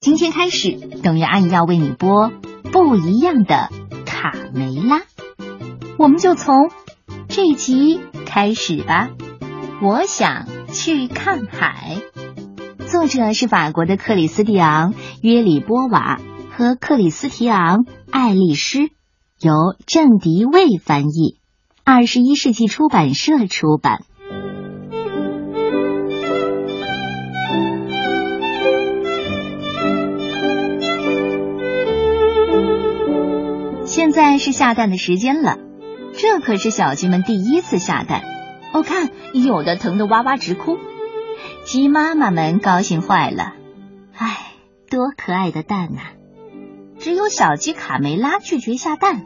今天开始，等于阿姨要为你播不一样的卡梅拉，我们就从这一集开始吧。我想去看海，作者是法国的克里斯蒂昂·约里波瓦和克里斯提昂·爱丽丝，由郑迪卫翻译，二十一世纪出版社出版。现在是下蛋的时间了，这可是小鸡们第一次下蛋。哦看有的疼得哇哇直哭，鸡妈妈们高兴坏了。唉，多可爱的蛋呐！只有小鸡卡梅拉拒绝下蛋，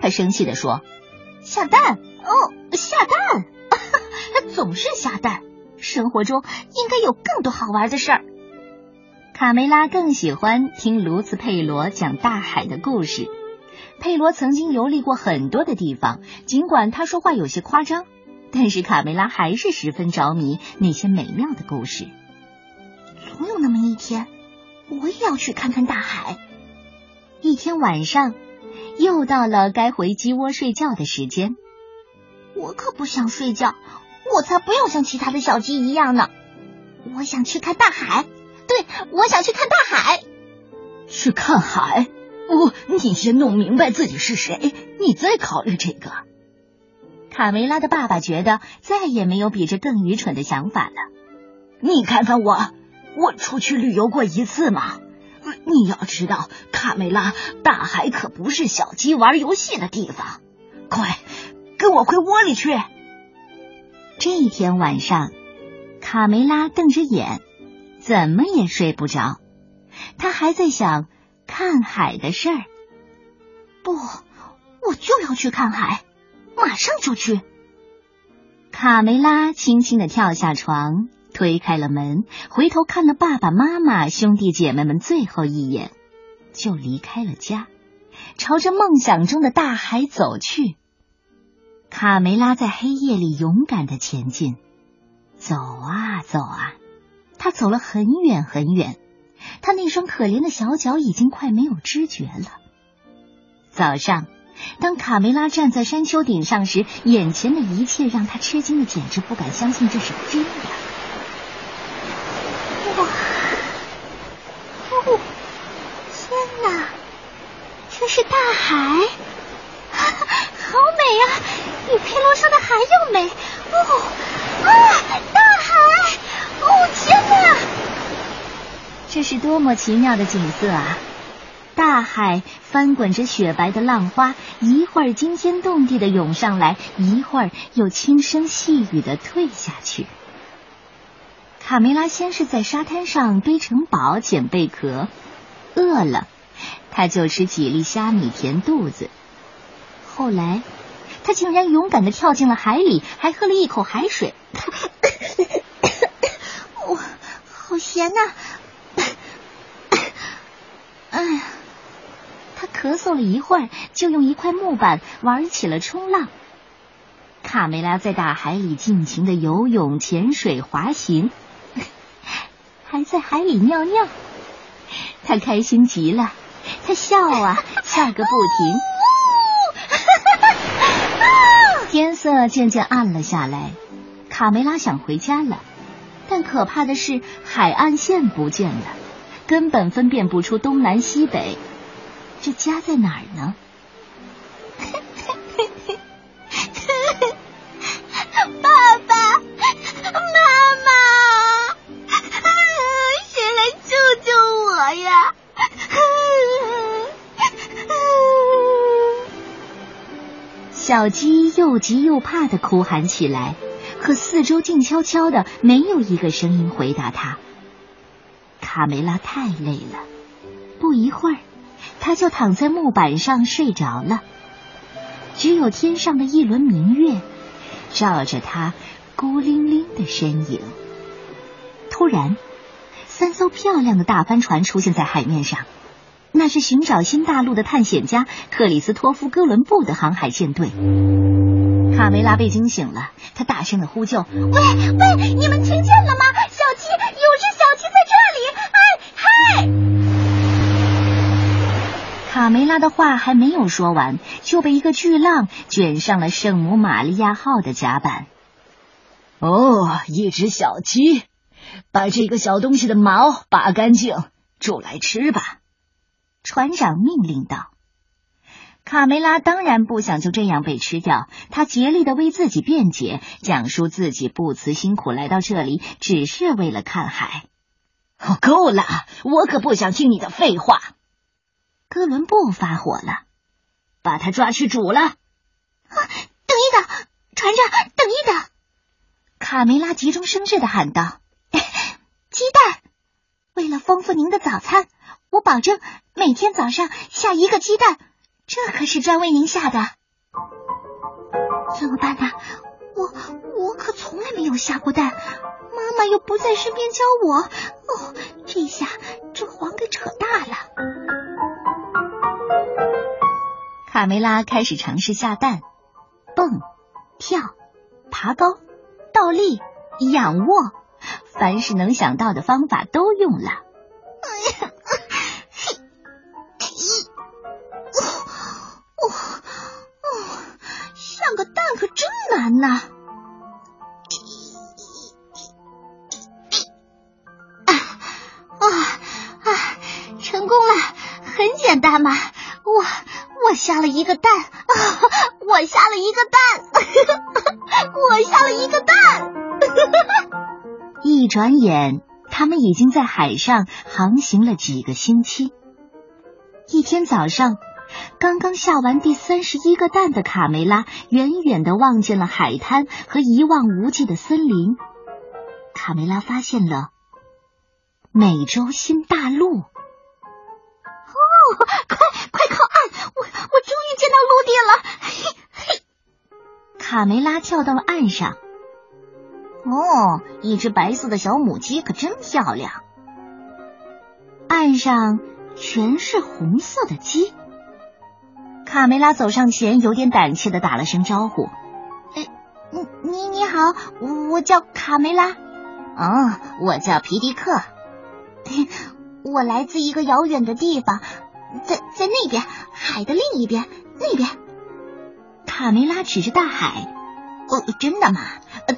他生气地说：“下蛋哦，下蛋，总是下蛋。生活中应该有更多好玩的事儿。”卡梅拉更喜欢听卢茨佩罗讲大海的故事。佩罗曾经游历过很多的地方，尽管他说话有些夸张。但是卡梅拉还是十分着迷那些美妙的故事。总有那么一天，我也要去看看大海。一天晚上，又到了该回鸡窝睡觉的时间。我可不想睡觉，我才不要像其他的小鸡一样呢。我想去看大海，对，我想去看大海。去看海？哦，你先弄明白自己是谁，你再考虑这个。卡梅拉的爸爸觉得再也没有比这更愚蠢的想法了。你看看我，我出去旅游过一次嘛。你要知道，卡梅拉，大海可不是小鸡玩游戏的地方。快，跟我回窝里去。这一天晚上，卡梅拉瞪着眼，怎么也睡不着。他还在想看海的事儿。不，我就要去看海。马上就去。卡梅拉轻轻的跳下床，推开了门，回头看了爸爸妈妈、兄弟姐妹们最后一眼，就离开了家，朝着梦想中的大海走去。卡梅拉在黑夜里勇敢的前进，走啊走啊，他走了很远很远，他那双可怜的小脚已经快没有知觉了。早上。当卡梅拉站在山丘顶上时，眼前的一切让他吃惊的简直不敢相信这是真的。哇！哦，天哪，这是大海，好美呀，比佩罗说的还要美。哦啊，大海！哦，天哪，这是多么奇妙的景色啊！大海翻滚着雪白的浪花，一会儿惊天动地的涌上来，一会儿又轻声细语的退下去。卡梅拉先是在沙滩上堆城堡、捡贝壳，饿了，他就吃几粒虾米填肚子。后来，他竟然勇敢的跳进了海里，还喝了一口海水。哇，好咸呐！哎呀！他咳嗽了一会儿，就用一块木板玩起了冲浪。卡梅拉在大海里尽情的游泳、潜水、滑行，还在海里尿尿。他开心极了，他笑啊 笑个不停。天色渐渐暗了下来，卡梅拉想回家了，但可怕的是海岸线不见了，根本分辨不出东南西北。这家在哪儿呢？爸爸妈妈，谁来救救我呀？小鸡又急又怕的哭喊起来，可四周静悄悄的，没有一个声音回答他。卡梅拉太累了，不一会儿。他就躺在木板上睡着了，只有天上的一轮明月照着他孤零零的身影。突然，三艘漂亮的大帆船出现在海面上，那是寻找新大陆的探险家克里斯托夫·哥伦布的航海舰队。卡梅拉被惊醒了，他大声的呼救：“喂喂，你们听见了吗？梅拉的话还没有说完，就被一个巨浪卷上了圣母玛利亚号的甲板。哦，一只小鸡，把这个小东西的毛拔干净，煮来吃吧。船长命令道。卡梅拉当然不想就这样被吃掉，他竭力的为自己辩解，讲述自己不辞辛苦来到这里，只是为了看海。哦，够了，我可不想听你的废话。哥伦布发火了，把他抓去煮了。啊，等一等，船长，等一等！卡梅拉急中生智的喊道：“ 鸡蛋，为了丰富您的早餐，我保证每天早上下一个鸡蛋。”这可是专为您下的，怎么办呢？我我可从来没有下过蛋，妈妈又不在身边教我。哦，这下这谎给扯大了。卡梅拉开始尝试下蛋，蹦、跳、爬高、倒立、仰卧，凡是能想到的方法都用了。哎呀！上个蛋可真难呐！一个蛋，我下了一个蛋，我下了一个蛋。一转眼，他们已经在海上航行了几个星期。一天早上。刚刚下完第三十一个蛋的卡梅拉，远远的望见了海滩和一望无际的森林。卡梅拉发现了美洲新大陆。哦，快快靠岸！我我终于见到陆地了！嘿嘿。卡梅拉跳到了岸上。哦，一只白色的小母鸡可真漂亮。岸上全是红色的鸡。卡梅拉走上前，有点胆怯的打了声招呼：“哎你你你好，我叫卡梅拉。哦，我叫皮迪克。我来自一个遥远的地方，在在那边，海的另一边，那边。”卡梅拉指着大海：“哦，真的吗？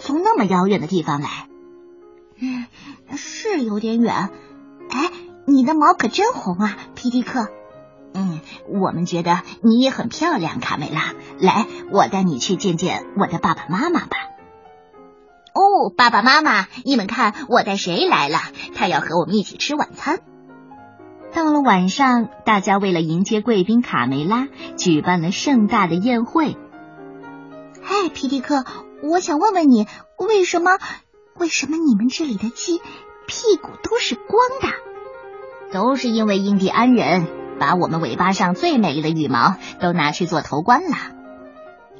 从那么遥远的地方来？嗯，是有点远。哎，你的毛可真红啊，皮迪克。”嗯，我们觉得你也很漂亮，卡梅拉。来，我带你去见见我的爸爸妈妈吧。哦，爸爸妈妈，你们看，我带谁来了？他要和我们一起吃晚餐。到了晚上，大家为了迎接贵宾卡梅拉，举办了盛大的宴会。嗨，皮迪克，我想问问你，为什么？为什么你们这里的鸡屁股都是光的？都是因为印第安人。把我们尾巴上最美丽的羽毛都拿去做头冠了。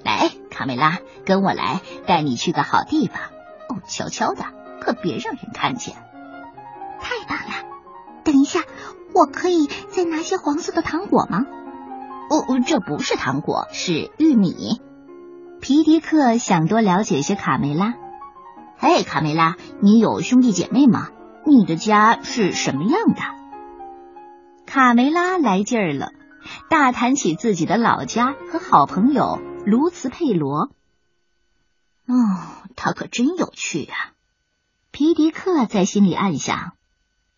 来，卡梅拉，跟我来，带你去个好地方。哦，悄悄的，可别让人看见。太棒了！等一下，我可以再拿些黄色的糖果吗？哦，这不是糖果，是玉米。皮迪克想多了解些卡梅拉。哎，卡梅拉，你有兄弟姐妹吗？你的家是什么样的？卡梅拉来劲儿了，大谈起自己的老家和好朋友卢茨佩罗。哦，他可真有趣啊！皮迪克在心里暗想。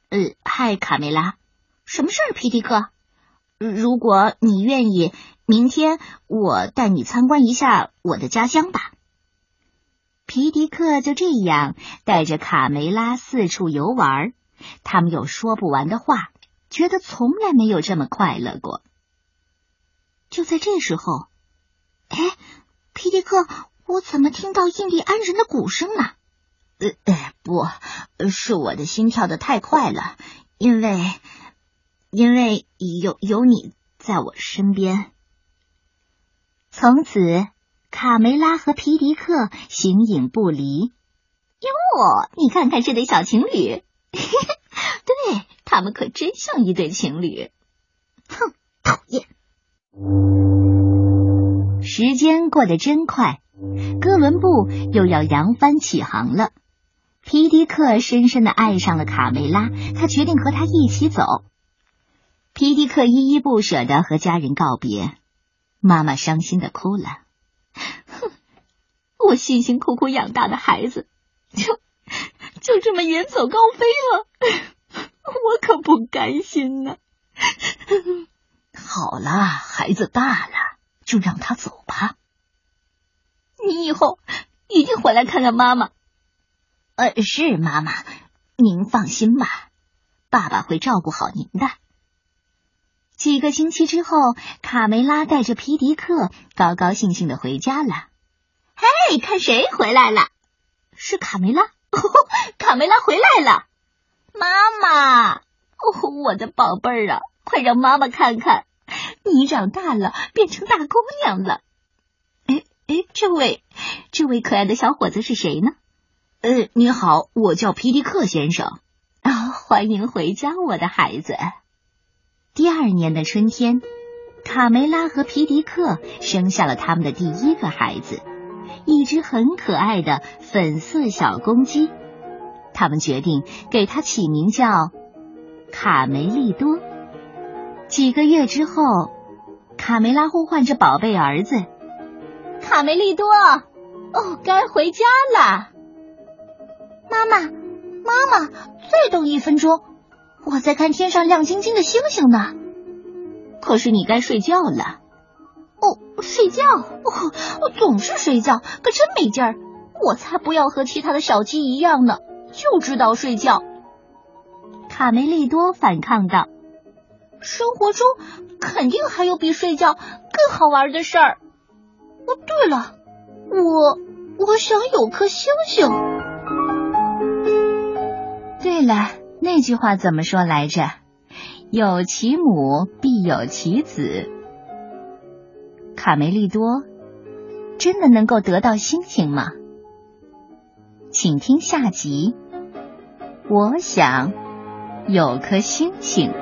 呃，嗨，卡梅拉，什么事儿？皮迪克，如果你愿意，明天我带你参观一下我的家乡吧。皮迪克就这样带着卡梅拉四处游玩，他们有说不完的话。觉得从来没有这么快乐过。就在这时候，哎，皮迪克，我怎么听到印第安人的鼓声了？呃，呃，不是我的心跳的太快了，因为因为有有你在我身边。从此，卡梅拉和皮迪克形影不离。哟，你看看这对小情侣，对。他们可真像一对情侣。哼，讨厌！时间过得真快，哥伦布又要扬帆起航了。皮迪克深深的爱上了卡梅拉，他决定和她一起走。皮迪克依依不舍的和家人告别，妈妈伤心的哭了。哼，我辛辛苦苦养大的孩子，就就这么远走高飞了，我可不甘心呢。好了，孩子大了，就让他走吧。你以后一定回来看看妈妈。呃，是妈妈，您放心吧，爸爸会照顾好您的。几个星期之后，卡梅拉带着皮迪克高高兴兴的回家了。嘿，看谁回来了？是卡梅拉，卡梅拉回来了。妈妈，哦，我的宝贝儿啊，快让妈妈看看，你长大了，变成大姑娘了。哎哎，这位，这位可爱的小伙子是谁呢？呃，你好，我叫皮迪克先生。啊，欢迎回家，我的孩子。第二年的春天，卡梅拉和皮迪克生下了他们的第一个孩子，一只很可爱的粉色小公鸡。他们决定给它起名叫卡梅利多。几个月之后，卡梅拉呼唤着宝贝儿子：“卡梅利多，哦，该回家了。妈妈，妈妈，再等一分钟。”我在看天上亮晶晶的星星呢，可是你该睡觉了。哦，睡觉，哦，总是睡觉，可真没劲儿。我才不要和其他的小鸡一样呢，就知道睡觉。卡梅利多反抗道：“生活中肯定还有比睡觉更好玩的事儿。哦，对了，我我想有颗星星。对了。”那句话怎么说来着？有其母必有其子。卡梅利多真的能够得到星星吗？请听下集。我想有颗星星。